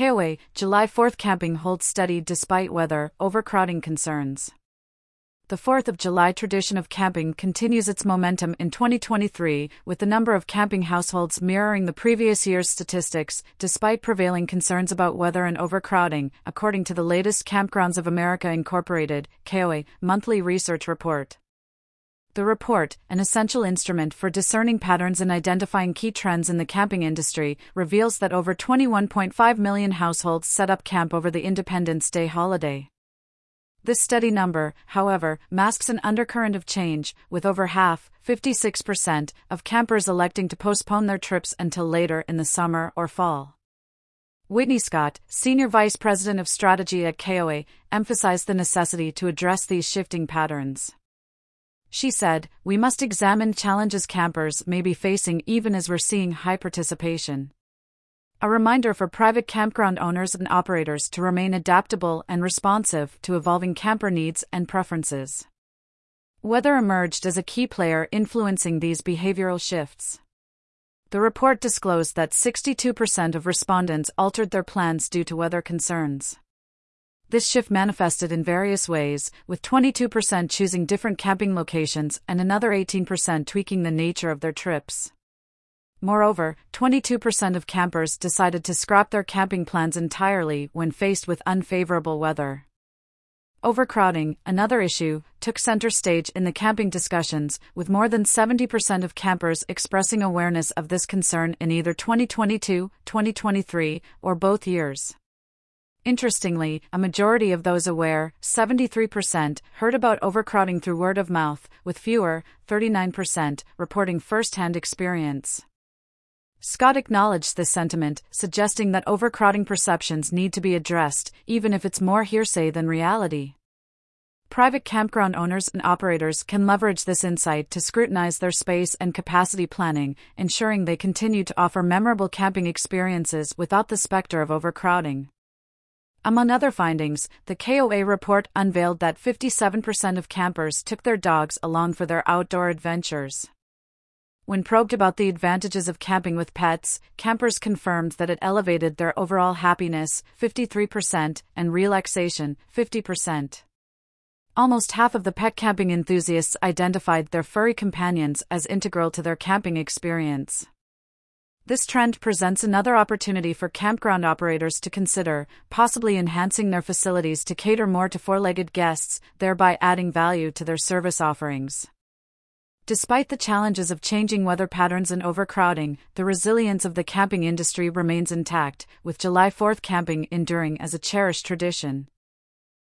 KOA, July 4th camping holds steady despite weather, overcrowding concerns. The 4th of July tradition of camping continues its momentum in 2023, with the number of camping households mirroring the previous year's statistics, despite prevailing concerns about weather and overcrowding, according to the latest Kampgrounds of America Incorporated, KOA, monthly research report. The report, an essential instrument for discerning patterns and identifying key trends in the camping industry, reveals that over 21.5 million households set up camp over the Independence Day holiday. This steady number, however, masks an undercurrent of change, with over half, 56%, of campers electing to postpone their trips until later in the summer or fall. Whitney Scott, Senior Vice President of Strategy at KOA, emphasized the necessity to address these shifting patterns. She said, We must examine challenges campers may be facing even as we're seeing high participation. A reminder for private campground owners and operators to remain adaptable and responsive to evolving camper needs and preferences. Weather emerged as a key player influencing these behavioral shifts. The report disclosed that 62% of respondents altered their plans due to weather concerns. This shift manifested in various ways, with 22% choosing different camping locations and another 18% tweaking the nature of their trips. Moreover, 22% of campers decided to scrap their camping plans entirely when faced with unfavorable weather. Overcrowding, another issue, took center stage in the camping discussions, with more than 70% of campers expressing awareness of this concern in either 2022, 2023, or both years. Interestingly, a majority of those aware, 73%, heard about overcrowding through word of mouth, with fewer, 39%, reporting first hand experience. Scott acknowledged this sentiment, suggesting that overcrowding perceptions need to be addressed, even if it's more hearsay than reality. Private campground owners and operators can leverage this insight to scrutinize their space and capacity planning, ensuring they continue to offer memorable camping experiences without the specter of overcrowding. Among other findings, the KOA report unveiled that 57% of campers took their dogs along for their outdoor adventures. When probed about the advantages of camping with pets, campers confirmed that it elevated their overall happiness, 53%, and relaxation, 50%. Almost half of the pet camping enthusiasts identified their furry companions as integral to their camping experience. This trend presents another opportunity for campground operators to consider, possibly enhancing their facilities to cater more to four legged guests, thereby adding value to their service offerings. Despite the challenges of changing weather patterns and overcrowding, the resilience of the camping industry remains intact, with July 4th camping enduring as a cherished tradition.